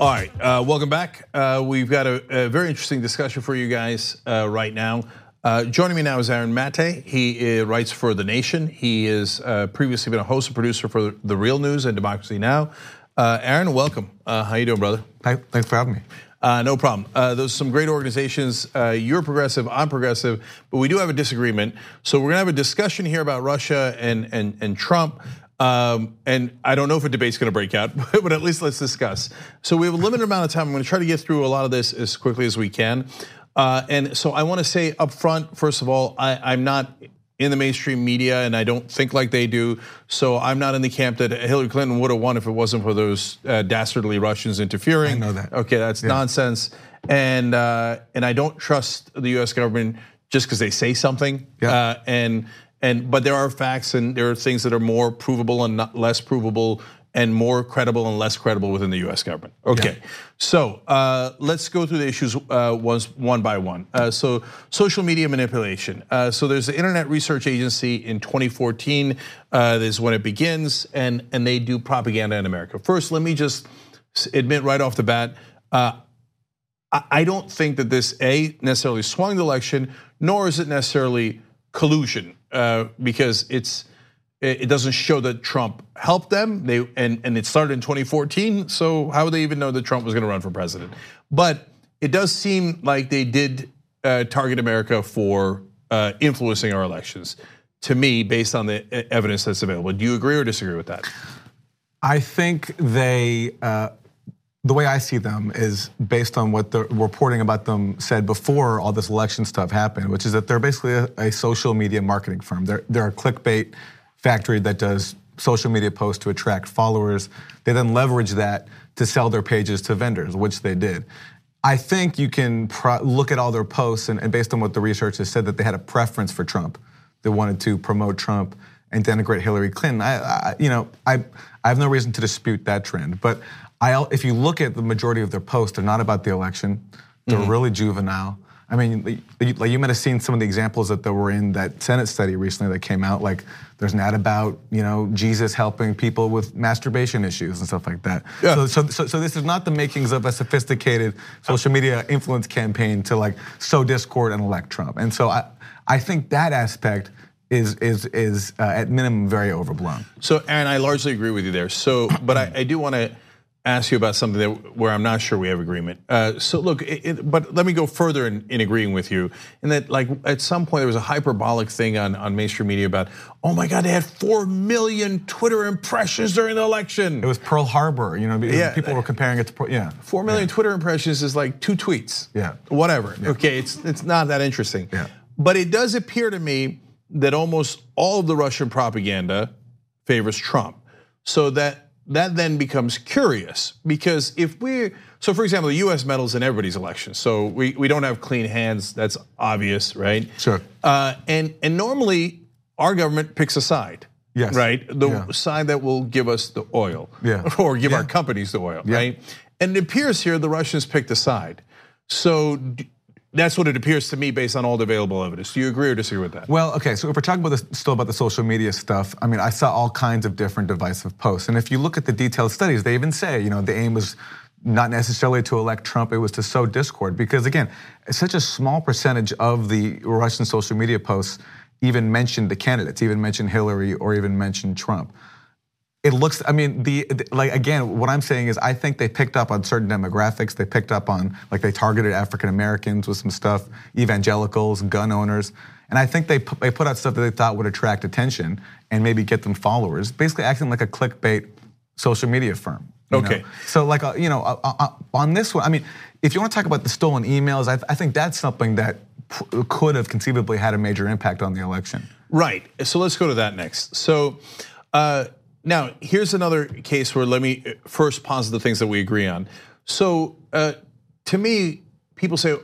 All right, uh, welcome back. Uh, we've got a, a, very interesting discussion for you guys uh, right now. Uh, joining me now is Aaron Maté. He uh, writes for The Nation. He has uh, previously been a host and producer for The Real News and Democracy Now! Aaron, welcome. how you doing, brother? Thanks for having me. Uh, no problem. Uh, those some great organizations. Uh, you're progressive, I'm progressive, but we do have a disagreement. So we're gonna have a discussion here about Russia and and and Trump. Um, and I don't know if a debate's going to break out, but at least let's discuss. So we have a limited amount of time. I'm going to try to get through a lot of this as quickly as we can. Uh, and so I want to say up front, first of all, I, am not in the mainstream media, and I don't think like they do. So I'm not in the camp that Hillary Clinton would have won if it wasn't for those uh, dastardly Russians interfering. I know that. Okay, that's yeah. nonsense. And uh, and I don't trust the U.S. government just because they say something. Yeah. Uh, and and but there are facts and there are things that are more provable and not less provable and more credible and less credible within the U.S. government. Okay, yeah. so uh, let's go through the issues uh, one by one. Uh, so social media manipulation. Uh, so there's the Internet Research Agency in 2014. Uh, this is when it begins, and and they do propaganda in America. First, let me just admit right off the bat. Uh, I don't think that this a necessarily swung the election, nor is it necessarily collusion because it's it doesn't show that Trump helped them. They and and it started in 2014. So how would they even know that Trump was going to run for president? But it does seem like they did uh, target America for uh, influencing our elections. To me, based on the evidence that's available, do you agree or disagree with that? I think they the way I see them is based on what the reporting about them said before all this election stuff happened, which is that they're basically a, a social media marketing firm. They're, they're a clickbait factory that does social media posts to attract followers. They then leverage that to sell their pages to vendors, which they did. I think you can look at all their posts and, and based on what the research has said that they had a preference for Trump. They wanted to promote Trump and denigrate Hillary Clinton. I, I, you know, I, I have no reason to dispute that trend, but I, if you look at the majority of their posts, they're not about the election. They're mm-hmm. really juvenile. I mean, like you might have seen some of the examples that there were in that Senate study recently that came out. Like, there's an ad about you know Jesus helping people with masturbation issues and stuff like that. Yeah. So, so, so, so this is not the makings of a sophisticated social media influence campaign to like sow discord and elect Trump. And so I, I think that aspect is is is uh, at minimum very overblown. So, Aaron, I largely agree with you there. So, but I, I do want to ask you about something that where I'm not sure we have agreement. Uh, so look, it, it, but let me go further in, in, agreeing with you in that, like at some point there was a hyperbolic thing on on mainstream media about, oh my God, they had four million Twitter impressions during the election. It was Pearl Harbor, you know. Yeah, people were comparing it to yeah. Four million yeah. Twitter impressions is like two tweets. Yeah, whatever. Yeah. Okay, it's it's not that interesting. Yeah, but it does appear to me that almost all of the Russian propaganda favors Trump, so that that then becomes curious because if we, so for example, the US meddles in everybody's election. So we, we don't have clean hands, that's obvious, right? Sure. Uh, and, and normally our government picks a side. Yes. Right? The yeah. side that will give us the oil. Yeah. Or give yeah. our companies the oil, right? And it appears here the Russians picked a side. So that's what it appears to me based on all the available evidence. Do you agree or disagree with that? Well, okay, so if we're talking about this, still about the social media stuff, I mean, I saw all kinds of different divisive posts. And if you look at the detailed studies, they even say, you know, the aim was not necessarily to elect Trump, it was to sow discord. Because again, such a small percentage of the Russian social media posts even mentioned the candidates, even mentioned Hillary or even mentioned Trump it looks i mean the like again what i'm saying is i think they picked up on certain demographics. They picked up on like they targeted african americans with some stuff evangelicals gun owners. And i think they put, they put out stuff that they thought would attract attention and maybe get them followers basically acting like a clickbait social media firm okay know? so like uh, you know uh, uh, on this one i mean if you want to talk about the stolen emails i, I think that's something that could have conceivably had a major impact on the election. Right. So let's go to that next. So uh, now, here's another case where let me first posit the things that we agree on. So, uh, to me, people say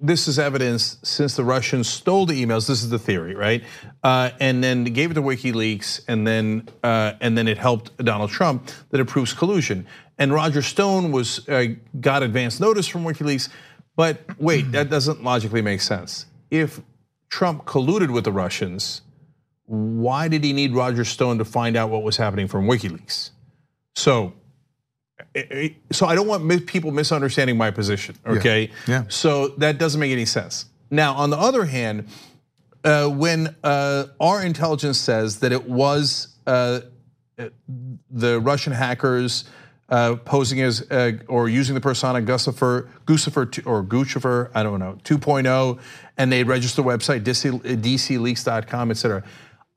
this is evidence since the Russians stole the emails. This is the theory, right? Uh, and then gave it to WikiLeaks, and then uh, and then it helped Donald Trump that it proves collusion. And Roger Stone was uh, got advance notice from WikiLeaks, but wait, that doesn't logically make sense. If Trump colluded with the Russians why did he need Roger Stone to find out what was happening from WikiLeaks? So so I don't want people misunderstanding my position. Okay. Yeah. yeah. So that doesn't make any sense. Now, on the other hand, uh, when uh, our intelligence says that it was uh, the Russian hackers uh, posing as or using the persona Guccifer, Guccifer or Guccifer, I don't know, 2.0, and they register the website DCLeaks.com, et cetera.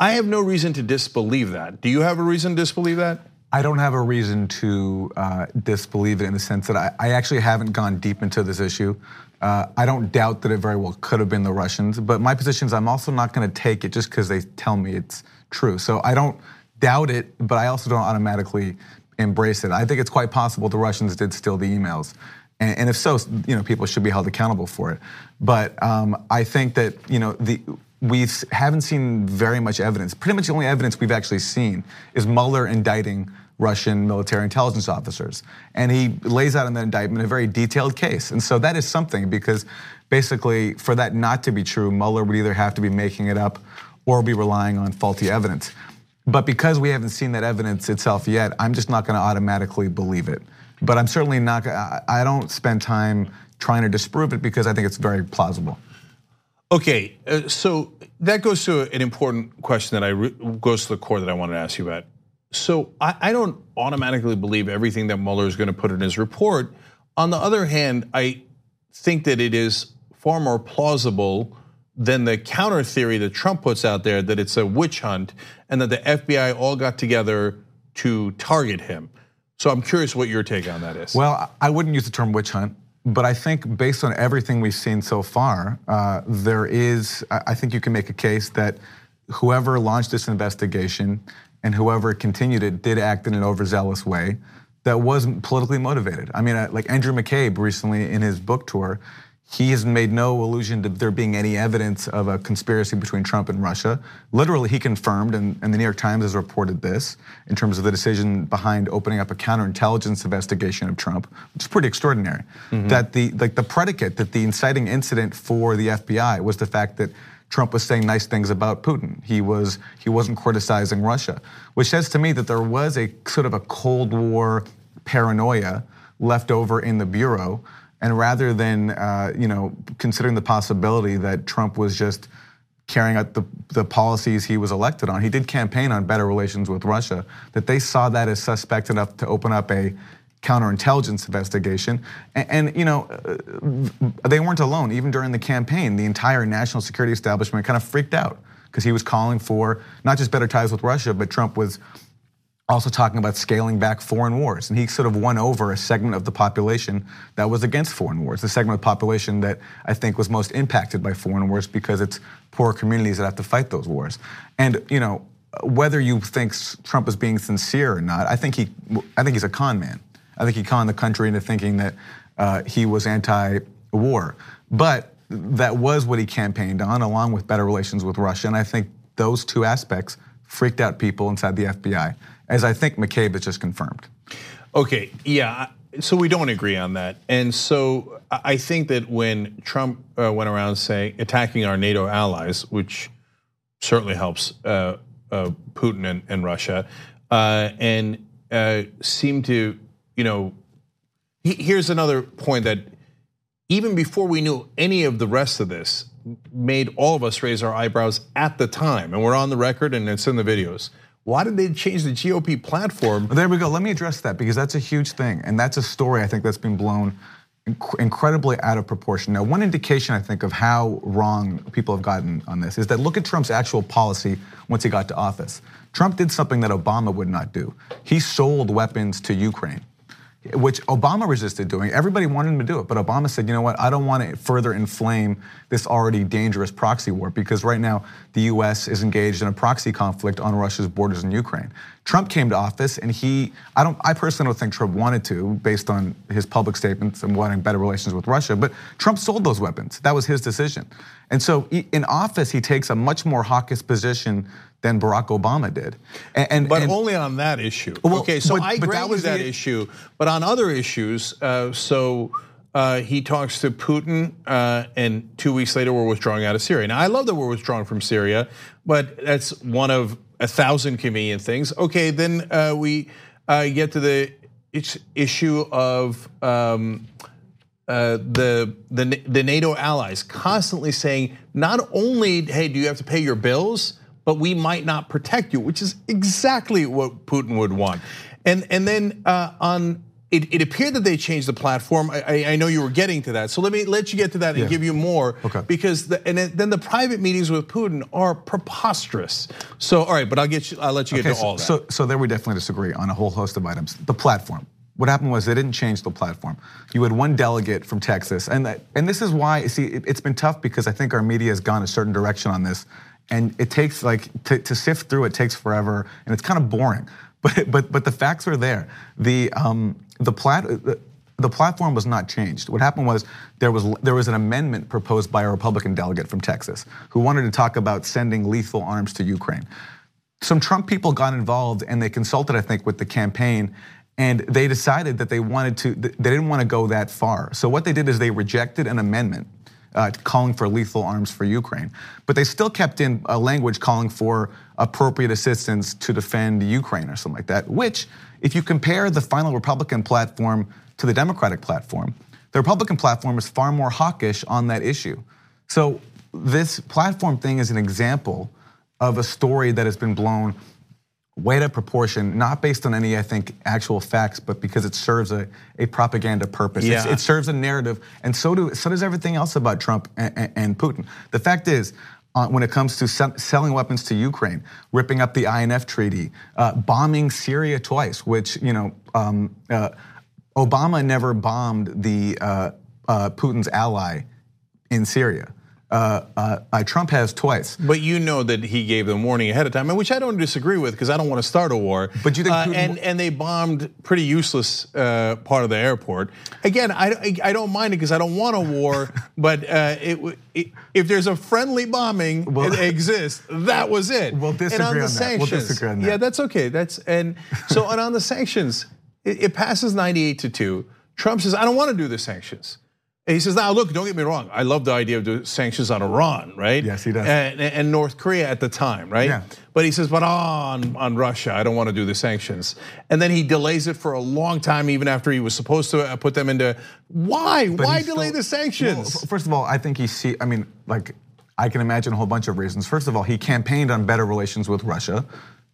I have no reason to disbelieve that. Do you have a reason to disbelieve that? I don't have a reason to uh, disbelieve it in the sense that I, I, actually haven't gone deep into this issue. Uh, I don't doubt that it very well could have been the Russians, but my position is I'm also not going to take it just because they tell me it's true. So I don't doubt it, but I also don't automatically embrace it. I think it's quite possible the Russians did steal the emails. And, and if so, you know, people should be held accountable for it. But um, I think that, you know, the we haven't seen very much evidence. Pretty much the only evidence we've actually seen is Mueller indicting Russian military intelligence officers. And he lays out in the indictment a very detailed case. And so that is something because basically, for that not to be true, Mueller would either have to be making it up or be relying on faulty evidence. But because we haven't seen that evidence itself yet, I'm just not going to automatically believe it. But I'm certainly not, I don't spend time trying to disprove it because I think it's very plausible. Okay, uh, so that goes to an important question that I goes to the core that I wanted to ask you about. So I, I don't automatically believe everything that Mueller is going to put in his report. On the other hand, I think that it is far more plausible than the counter theory that Trump puts out there that it's a witch hunt and that the FBI all got together to target him. So I'm curious what your take on that is. Well, I wouldn't use the term witch hunt. But I think based on everything we've seen so far, uh, there is, I think you can make a case that whoever launched this investigation and whoever continued it did act in an overzealous way that wasn't politically motivated. I mean, uh, like Andrew McCabe recently in his book tour, he has made no allusion to there being any evidence of a conspiracy between Trump and Russia. Literally, he confirmed, and, and, the New York Times has reported this in terms of the decision behind opening up a counterintelligence investigation of Trump, which is pretty extraordinary. Mm-hmm. That the like the predicate, that the inciting incident for the FBI was the fact that Trump was saying nice things about Putin. He was he wasn't criticizing Russia, which says to me that there was a sort of a Cold War paranoia left over in the bureau and rather than uh, you know considering the possibility that Trump was just carrying out the, the policies he was elected on, he did campaign on better relations with Russia. That they saw that as suspect enough to open up a counterintelligence investigation. And, and, you know, uh, they weren't alone. Even during the campaign, the entire national security establishment kind of freaked out because he was calling for not just better ties with Russia, but Trump was also talking about scaling back foreign wars. And he sort of won over a segment of the population that was against foreign wars, the segment of the population that I think was most impacted by foreign wars because it's poor communities that have to fight those wars. And, you know, whether you think Trump is being sincere or not, I think he, I think he's a con man. I think he conned the country into thinking that uh, he was anti-war. But that was what he campaigned on, along with better relations with Russia. And I think those two aspects freaked out people inside the FBI as I think McCabe has just confirmed. Okay, yeah. So we don't agree on that, and so I think that when Trump uh, went around saying attacking our NATO allies, which certainly helps uh, uh, Putin and, and Russia, and seemed to, you know, here's another point that even before we knew any of the rest of this, made all of us raise our eyebrows at the time, and we're on the record and it's in the videos. Why did they change the GOP platform? There we go. Let me address that because that's a huge thing. And that's a story I think that's been blown incredibly out of proportion. Now, one indication I think of how wrong people have gotten on this is that look at Trump's actual policy once he got to office. Trump did something that Obama would not do. He sold weapons to Ukraine which Obama resisted doing. Everybody wanted him to do it, but Obama said, you know what, I don't want to further inflame this already dangerous proxy war because right now the US is engaged in a proxy conflict on Russia's borders in Ukraine. Trump came to office and he, I don't, I personally don't think Trump wanted to based on his public statements and wanting better relations with Russia, but Trump sold those weapons. That was his decision. And so in office, he takes a much more hawkish position than Barack Obama did. And, and but and, only on that issue. Well, okay, so but, I agree that with that the, issue, but on other issues, uh, so. Uh, he talks to Putin, uh, and two weeks later, we're withdrawing out of Syria. Now, I love that we're withdrawing from Syria, but that's one of a thousand convenient things. Okay, then uh, we uh, get to the issue of um, uh, the, the the NATO allies constantly saying not only hey do you have to pay your bills but we might not protect you which is exactly what Putin would want and and then uh, on it, it, appeared that they changed the platform. I, I, know you were getting to that, so let me let you get to that and yeah. give you more. Okay. Because the, and then the private meetings with Putin are preposterous. So all right, but I'll get you. I'll let you get to so, all that. So so there we definitely disagree on a whole host of items. The platform. What happened was they didn't change the platform. You had one delegate from Texas, and that, and this is why. See, it, has been tough because I think our media has gone a certain direction on this, and it takes like to, to sift through. It takes forever, and it's kind of boring. But but but the facts are there. The um, the plat. The platform was not changed. What happened was there was there was an amendment proposed by a Republican delegate from Texas who wanted to talk about sending lethal arms to Ukraine. Some Trump people got involved and they consulted, I think, with the campaign, and they decided that they wanted to. They didn't want to go that far. So what they did is they rejected an amendment uh, calling for lethal arms for Ukraine. But they still kept in a language calling for appropriate assistance to defend Ukraine or something like that, which, if you compare the final Republican platform to the Democratic platform, the Republican platform is far more hawkish on that issue. So this platform thing is an example of a story that has been blown way of proportion, not based on any, I think, actual facts, but because it serves a, a propaganda purpose. Yeah. it serves a narrative, and so do so does everything else about Trump and, and Putin. The fact is. Uh, when it comes to selling weapons to Ukraine, ripping up the INF treaty, uh, bombing Syria twice, which you know um, uh, Obama never bombed the uh, uh, Putin's ally in Syria Trump has twice. But you know that he gave them warning ahead of time, which I don't disagree with because I don't want to start a war. But you think uh, and and they bombed pretty useless uh, part of the airport. Again, I, I don't mind it because I don't want a war. but uh, it, it, if there's a friendly bombing well, it exists, that was it. We'll disagree and on, the on sanctions, that. We'll disagree on that. Yeah, that's okay. That's and so and on the sanctions, it, it passes 98 to two. Trump says, I don't want to do the sanctions. He says, now look, don't get me wrong. I love the idea of doing sanctions on Iran, right? Yes, he does. And, and North Korea at the time, right? Yeah. But he says, but on, on Russia, I don't want to do the sanctions. And then he delays it for a long time, even after he was supposed to uh, put them into. Why? But Why delay still, the sanctions? Well, first of all, I think he see. I mean, like, I can imagine a whole bunch of reasons. First of all, he campaigned on better relations with Russia.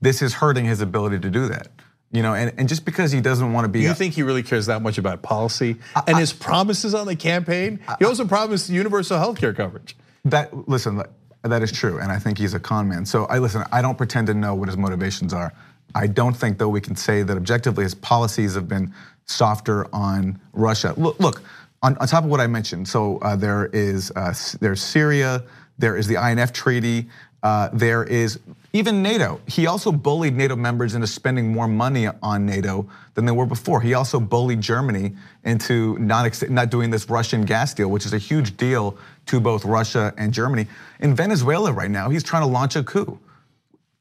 This is hurting his ability to do that. You know, and, and just because he doesn't want to be. You a, think he really cares that much about policy I, and his promises on the campaign? I, he also promised universal health care coverage. That listen, that is true, and I think he's a con man. So I listen. I don't pretend to know what his motivations are. I don't think, though, we can say that objectively his policies have been softer on Russia. Look, look on, on top of what I mentioned. So uh, there is uh, there's Syria, there is the INF treaty, uh, there is even NATO. He also bullied NATO members into spending more money on NATO than they were before. He also bullied Germany into not, not doing this Russian gas deal, which is a huge deal to both Russia and Germany. In Venezuela right now, he's trying to launch a coup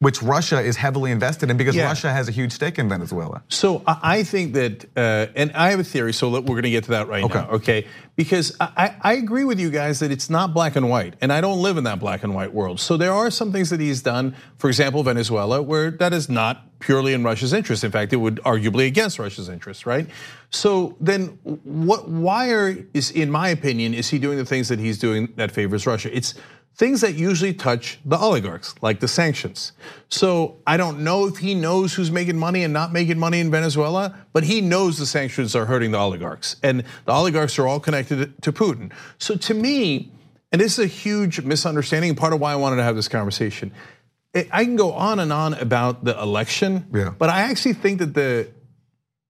which Russia is heavily invested in because yeah. Russia has a huge stake in Venezuela. So I think that, uh, and I have a theory, so we're gonna get to that right okay. now, okay? Because I, I agree with you guys that it's not black and white, and I don't live in that black and white world. So there are some things that he's done, for example, Venezuela, where that is not purely in Russia's interest. In fact, it would arguably against Russia's interest, right? So then, what? Why are is, in my opinion, is he doing the things that he's doing that favors Russia? It's things that usually touch the oligarchs, like the sanctions. So I don't know if he knows who's making money and not making money in Venezuela, but he knows the sanctions are hurting the oligarchs. And the oligarchs are all connected to Putin. So to me, and this is a huge misunderstanding, part of why I wanted to have this conversation. I can go on and on about the election, yeah. but I actually think that the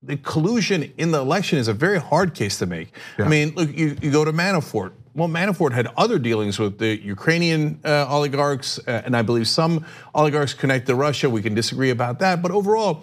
the collusion in the election is a very hard case to make. Yeah. I mean, look, you, you go to Manafort. Well, Manafort had other dealings with the Ukrainian uh, oligarchs, uh, and I believe some oligarchs connect to Russia. We can disagree about that, but overall,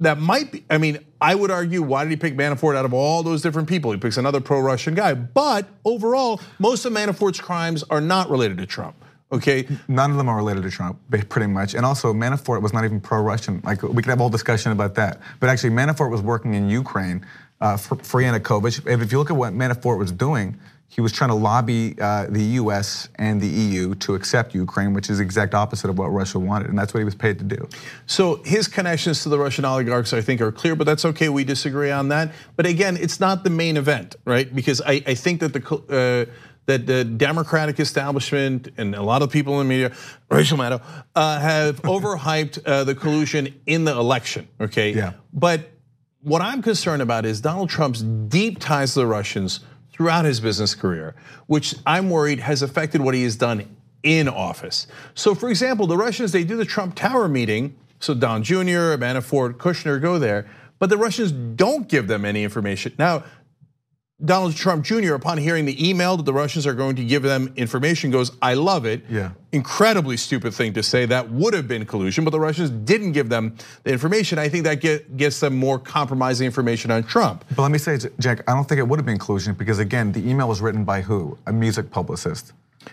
that might be. I mean, I would argue, why did he pick Manafort out of all those different people? He picks another pro-Russian guy. But overall, most of Manafort's crimes are not related to Trump. Okay. None of them are related to Trump, pretty much. And also, Manafort was not even pro-Russian. Like we could have a whole discussion about that. But actually, Manafort was working in Ukraine uh, for, for Yanukovych. If you look at what Manafort was doing, he was trying to lobby uh, the U.S. and the EU to accept Ukraine, which is the exact opposite of what Russia wanted, and that's what he was paid to do. So his connections to the Russian oligarchs, I think, are clear, but that's okay. We disagree on that. But again, it's not the main event, right? Because I, I think that the uh, that the Democratic establishment and a lot of people in the media, Rachel Maddow, uh, have overhyped uh, the collusion in the election. Okay. Yeah. But what I'm concerned about is Donald Trump's deep ties to the Russians throughout his business career, which I'm worried has affected what he has done in office. So, for example, the Russians, they do the Trump Tower meeting. So, Don Jr., Manafort, Kushner go there, but the Russians don't give them any information. Now, Donald Trump Jr., upon hearing the email that the Russians are going to give them information, goes, I love it. Yeah. Incredibly stupid thing to say. That would have been collusion, but the Russians didn't give them the information. I think that get, gets them more compromising information on Trump. But let me say, Jack, I don't think it would have been collusion because, again, the email was written by who? A music publicist.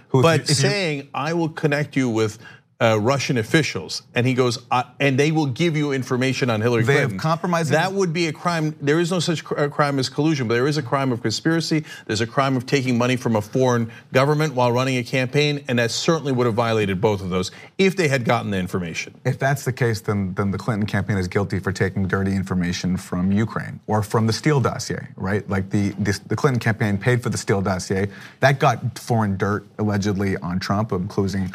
Who, but if you, if saying, you, I will connect you with Russian officials, and he goes, uh, and they will give you information on Hillary they Clinton. Have compromised. That would be a crime. There is no such uh, crime as collusion, but there is a crime of conspiracy. There's a crime of taking money from a foreign government while running a campaign, and that certainly would have violated both of those if they had gotten the information. If that's the case, then then the Clinton campaign is guilty for taking dirty information from Ukraine or from the Steele dossier, right? Like the the, the Clinton campaign paid for the Steele dossier. That got foreign dirt allegedly on Trump, including.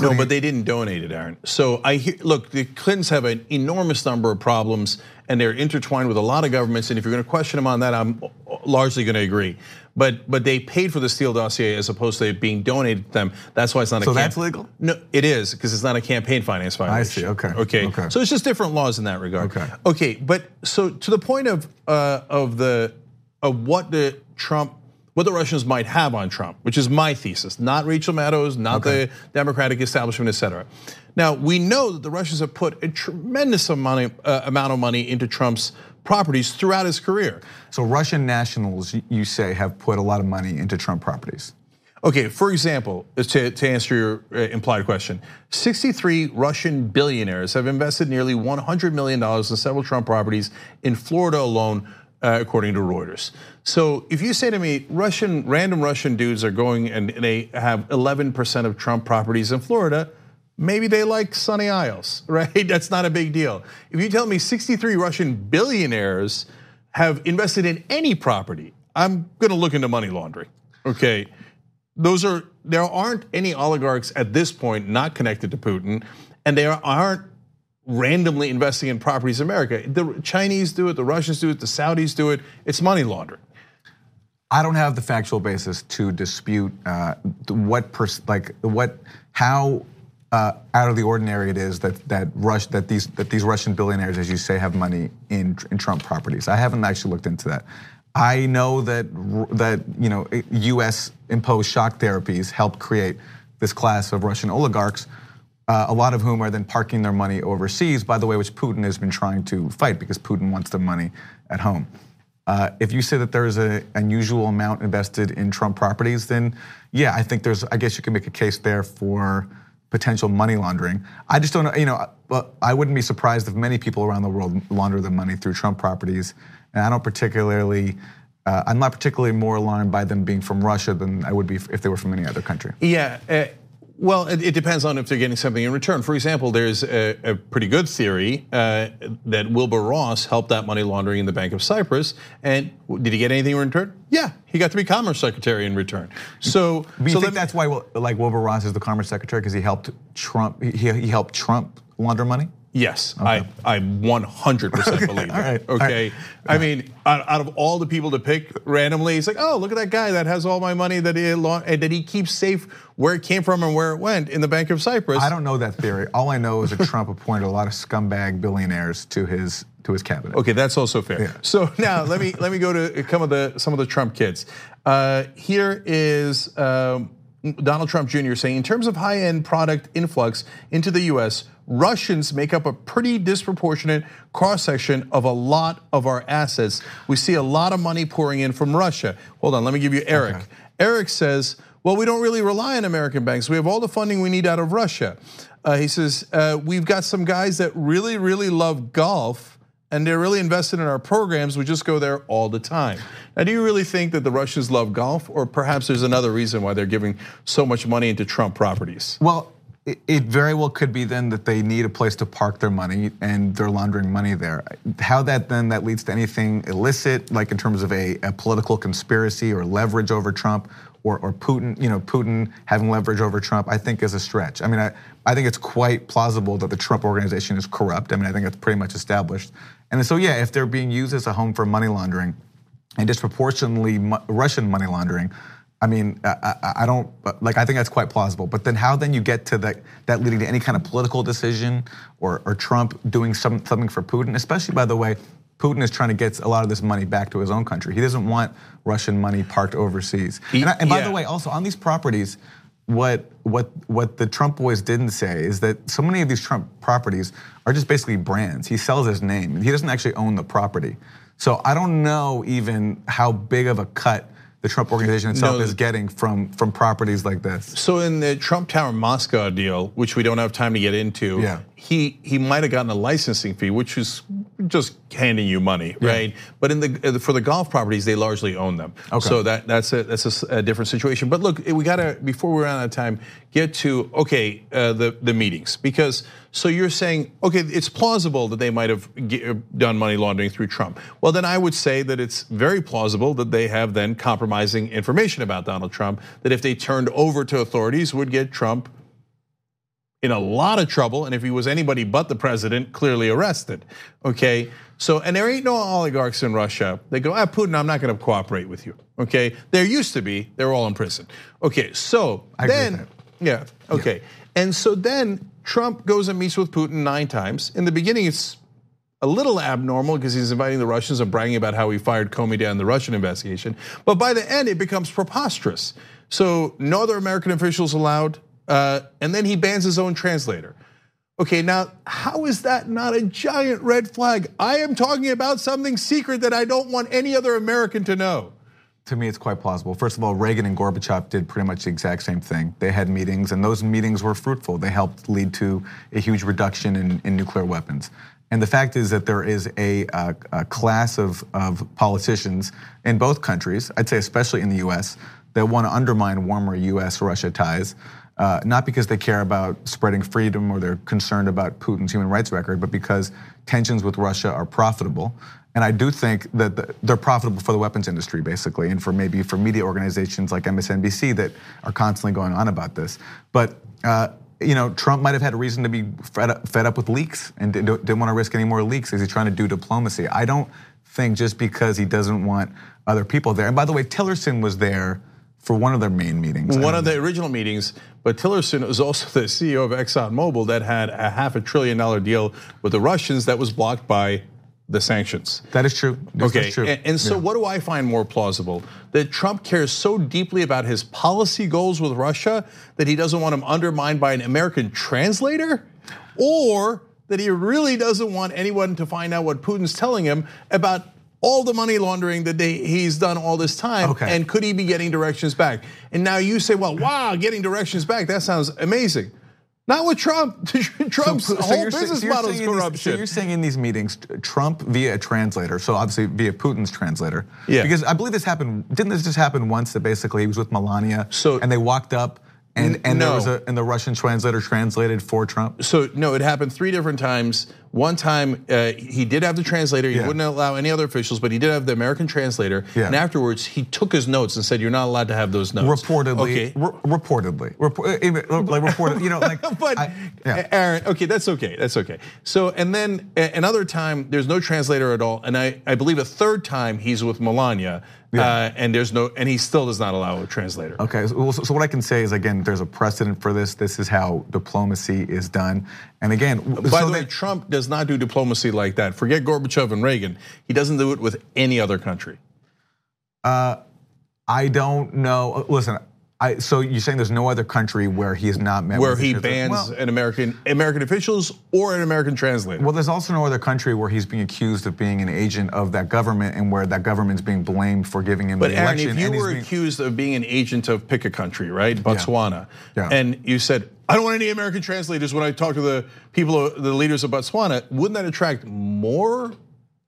No, but they didn't didn't donate it, Aaron. So I hear, look, the Clintons have an enormous number of problems, and they're intertwined with a lot of governments. And if you're going to question them on that, I'm largely going to agree. But but they paid for the Steele dossier as opposed to it being donated to them. That's why it's not so a. So that's legal. No, it is because it's not a campaign finance violation. I see. Okay. Okay. Okay. So it's just different laws in that regard. Okay. Okay. But so to the point of uh, of the of what the Trump what the Russians might have on Trump, which is my thesis, not Rachel Maddow's, not okay. the Democratic establishment, et cetera. Now, we know that the Russians have put a tremendous amount of, uh, amount of money into Trump's properties throughout his career. So Russian nationals, you say, have put a lot of money into Trump properties. Okay, for example, to, to answer your uh, implied question, 63 Russian billionaires have invested nearly $100 million in several Trump properties in Florida alone uh, Uh, according to Reuters. So if you say to me, Russian random Russian dudes are going and they have 11% of Trump properties in Florida, maybe they like Sunny Isles, right? That's not a big deal. If you tell me 63 Russian billionaires have invested in any property, I'm going to look into money laundering. Okay. Those are there aren't any oligarchs at this point not connected to Putin and there aren't randomly investing in properties in America. The Chinese do it, the Russians do it, the Saudis do it. It's money laundering. I don't have the factual basis to dispute uh, what like what how uh, out of the ordinary it is that that Rush that these that these Russian billionaires, as you say, have money in in Trump properties. I haven't actually looked into that. I know that that you know U.S. imposed shock therapies helped create this class of Russian oligarchs a lot of whom are then parking their money overseas, by the way, which Putin has been trying to fight because Putin wants their money at home. Uh, if you say that there is an unusual amount invested in Trump properties, then yeah, I think there's, I guess you can make a case there for potential money laundering. I just don't know, you know, I wouldn't be surprised if many people around the world launder their money through Trump properties. And I don't particularly, uh, I'm not particularly more alarmed by them being from Russia than I would be if they were from any other country. Yeah. Well, it, depends on if they're getting something in return. For example, there's a, a pretty good theory uh, that Wilbur Ross helped that money laundering in the Bank of Cyprus. And did he get anything in return? Yeah, he got to be Commerce Secretary in return. So, but you so think that's why, like Wilbur Ross is the Commerce Secretary because he helped Trump? He, he helped Trump launder money. Yes, okay. I I 100% believe that. Okay, right. I mean, out, out, of all the people to pick randomly, he's like, oh, look at that guy that has all my money that he that he keeps safe where it came from and where it went in the Bank of Cyprus. I don't know that theory. All I know is that Trump appointed a lot of scumbag billionaires to his to his cabinet. Okay, that's also fair. Yeah. So now let me let me go to some of the some of the Trump kids. Uh, here is. Um, Donald Trump Jr. saying, in terms of high end product influx into the US, Russians make up a pretty disproportionate cross section of a lot of our assets. We see a lot of money pouring in from Russia. Hold on, let me give you Eric. Okay. Eric says, well, we don't really rely on American banks. We have all the funding we need out of Russia. Uh, he says, uh, we've got some guys that really, really love golf and they're really invested in our programs. We just go there all the time. Now, do you really think that the Russians love golf, or perhaps there's another reason why they're giving so much money into Trump properties? Well, it very well could be then that they need a place to park their money and they're laundering money there. How that then that leads to anything illicit, like in terms of a, a political conspiracy or leverage over Trump, or, or Putin, you know, Putin having leverage over Trump, I think is a stretch. I mean, I, I think it's quite plausible that the Trump organization is corrupt. I mean, I think it's pretty much established. And so, yeah, if they're being used as a home for money laundering and disproportionately Russian money laundering, I mean, I, I, don't like. I think that's quite plausible. But then, how then you get to that that leading to any kind of political decision, or or Trump doing some, something for Putin? Especially, by the way, Putin is trying to get a lot of this money back to his own country. He doesn't want Russian money parked overseas. He, and, I, and, by yeah. the way, also on these properties, what what what the Trump boys didn't say is that so many of these Trump properties are just basically brands. He sells his name. He doesn't actually own the property. So I don't know even how big of a cut the Trump organization itself no, is getting from from properties like this. So in the Trump Tower Moscow deal, which we don't have time to get into, yeah. He he might have gotten a licensing fee, which is just handing you money, yeah. right? But in the for the golf properties, they largely own them. Okay. So that that's a that's a, a different situation. But look, we gotta before we run out of time, get to okay uh, the the meetings because so you're saying okay, it's plausible that they might have done money laundering through Trump. Well, then I would say that it's very plausible that they have then compromising information about Donald Trump that if they turned over to authorities would get Trump in a lot of trouble, and if he was anybody but the president, clearly arrested. Okay, so and there ain't no oligarchs in Russia. They go, ah, Putin, I'm not going to cooperate with you. Okay, there used to be. They're all in prison. Okay, so I then, yeah, okay, yeah. and so then Trump goes and meets with Putin nine times. In the beginning, it's a little abnormal because he's inviting the Russians and bragging about how he fired Comey down the Russian investigation. But by the end, it becomes preposterous. So no other American officials allowed. Uh, and then he bans his own translator. Okay, now how is that not a giant red flag? I am talking about something secret that I don't want any other American to know. To me, it's quite plausible. First of all, Reagan and Gorbachev did pretty much the exact same thing. They had meetings, and those meetings were fruitful. They helped lead to a huge reduction in, in nuclear weapons. And the fact is that there is a, a, a class of, of politicians in both countries, I'd say especially in the US, that want to undermine warmer US Russia ties uh, not because they care about spreading freedom or they're concerned about Putin's human rights record, but because tensions with Russia are profitable. And I do think that they're profitable for the weapons industry, basically, and for maybe for media organizations like MSNBC that are constantly going on about this. But uh, you know, Trump might have had a reason to be fed up, fed up with leaks and didn't, want to risk any more leaks. Is he trying to do diplomacy? I don't think just because he doesn't want other people there. And by the way, Tillerson was there for one of their main meetings. One of the original meetings, but Tillerson was also the CEO of ExxonMobil that had a half a trillion dollar deal with the Russians that was blocked by the sanctions. That is true. Okay, true. And, and, so yeah. what do I find more plausible? That Trump cares so deeply about his policy goals with Russia that he doesn't want him undermined by an American translator? Or that he really doesn't want anyone to find out what Putin's telling him about all the money laundering that they, he's done all this time, okay. and could he be getting directions back? And now you say, well, wow, getting directions back, that sounds amazing. Not with Trump. Trump's so, so whole business so model is corruption. These, so you're saying in these meetings, Trump via a translator, so obviously via Putin's translator. Yeah. Because I believe this happened. Didn't this just happen once? That basically he was with Melania, so and they walked up and and no. there was a and the Russian translator translated for Trump. So no, it happened three different times. One time uh, he did have the translator. He yeah. wouldn't allow any other officials, but he did have the American translator. Yeah. And afterwards, he took his notes and said, "You're not allowed to have those notes." Reportedly, okay. reportedly, like reported. You know, like. but I, yeah. Aaron, okay, that's okay. That's okay. So and then another time, there's no translator at all, and I I believe a third time he's with Melania. Yeah. Uh, and there's no, and he still does not allow a translator. Okay, so, so, what I can say is again, there's a precedent for this. This is how diplomacy is done. And again, by so the way, Trump does not do diplomacy like that. Forget Gorbachev and Reagan. He doesn't do it with any other country. Uh, I don't know. Listen, I, so you're saying there's no other country where he's not met where he bans well, an American American officials or an American translator. Well, there's also no other country where he's being accused of being an agent of that government and where that government's being blamed for giving him but the Aaron, election. if you were being, accused of being an agent of pick a country, right, Botswana, yeah. Yeah. and you said I don't want any American translators when I talk to the people, the leaders of Botswana, wouldn't that attract more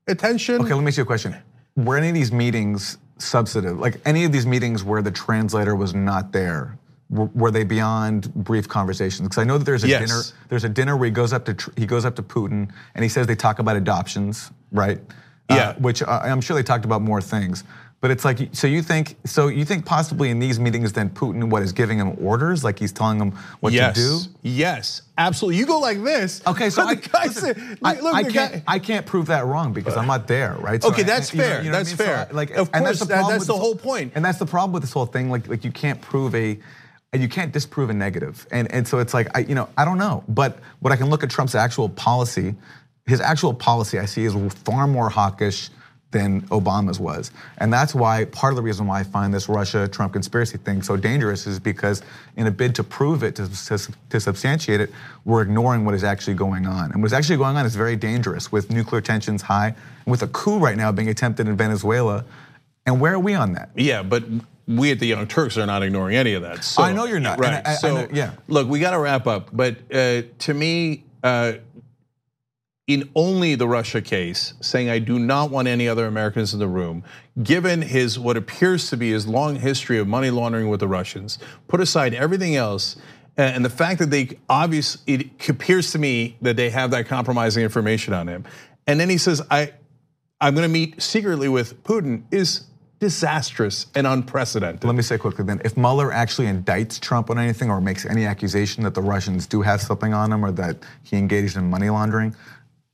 attention. Okay, let me ask you a question. Were any of these meetings substantive? Like any of these meetings where the translator was not there? Were they beyond brief conversations? Because I know that there's a yes. dinner. There's a dinner where he goes up to he goes up to Putin and he says they talk about adoptions, right? Yeah. Uh, which I'm sure they talked about more things. But it's like, so you think, so you think possibly in these meetings, then Putin, what is giving him orders, like he's telling him what yes. to do? Yes, absolutely. You go like this. Okay, so I, listen, said, I, look, I can't, guy- I can't prove that wrong because I'm not there, right? So Okay, I- that's you know- fair. you know what I That's mean? So fair. I- like, Of and course, that's the that- that's the this whole point. And that's the problem with this whole thing. Like, like you can't prove a, and you can't disprove a negative. And and so it's like, I, you know, I don't know. But what I can look at Trump's actual policy, his actual policy, I see is far more hawkish than Obama's was. And that's why part of the reason why I find this Russia Trump conspiracy thing so dangerous is because in a bid to prove it, to, to, to substantiate it, we're ignoring what is actually going on. And what's actually going on is very dangerous with nuclear tensions high, with a coup right now being attempted in Venezuela. And where are we on that? Yeah, but we at the Young Turks are not ignoring any of that. So, I know you're not, Right. I- I so, know- yeah. Look, we got to wrap up. But uh, to me, uh, in only the Russia case, saying I do not want any other Americans in the room, given his what appears to be his long history of money laundering with the Russians, put aside everything else. And the fact that they obviously, it appears to me that they have that compromising information on him. And then he says, I, I'm going to meet secretly with Putin is disastrous and unprecedented. Let me say quickly then, if Mueller actually indicts Trump on anything or makes any accusation that the Russians do have something on him or that he engaged in money laundering,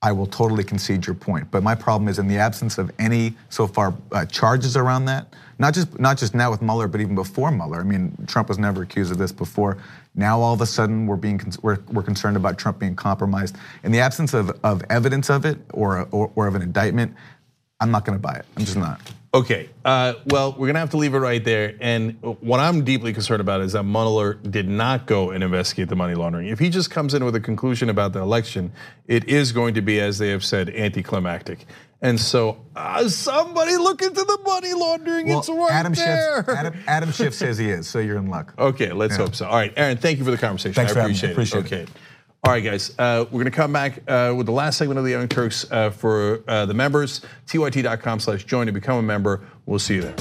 I will totally concede your point. But my problem is in the absence of any so far uh, charges around that, not just not just now with Mueller, but even before Mueller. I mean, Trump was never accused of this before. Now all of a sudden we're being we're, we're concerned about Trump being compromised. In the absence of, of evidence of it or, or or of an indictment, I'm not going to buy it. I'm just not. Okay, uh, well, we're gonna have to leave it right there. And what I'm deeply concerned about is that Mueller did not go and investigate the money laundering. If he just comes in with a conclusion about the election, it is going to be, as they have said, anticlimactic. And so, uh, somebody look into the money laundering. it's right Adam there. Schiff, Adam, Adam Schiff says he is, so you're in luck. Okay, let's hope so. All right, Aaron, thank you for the conversation. Thanks I for having me. appreciate, Appreciate it. it. Okay. All right, guys, uh, we're gonna come back uh, with the last segment of the Young Turks uh, for the members. TYT.com slash join to become a member. We'll see you there.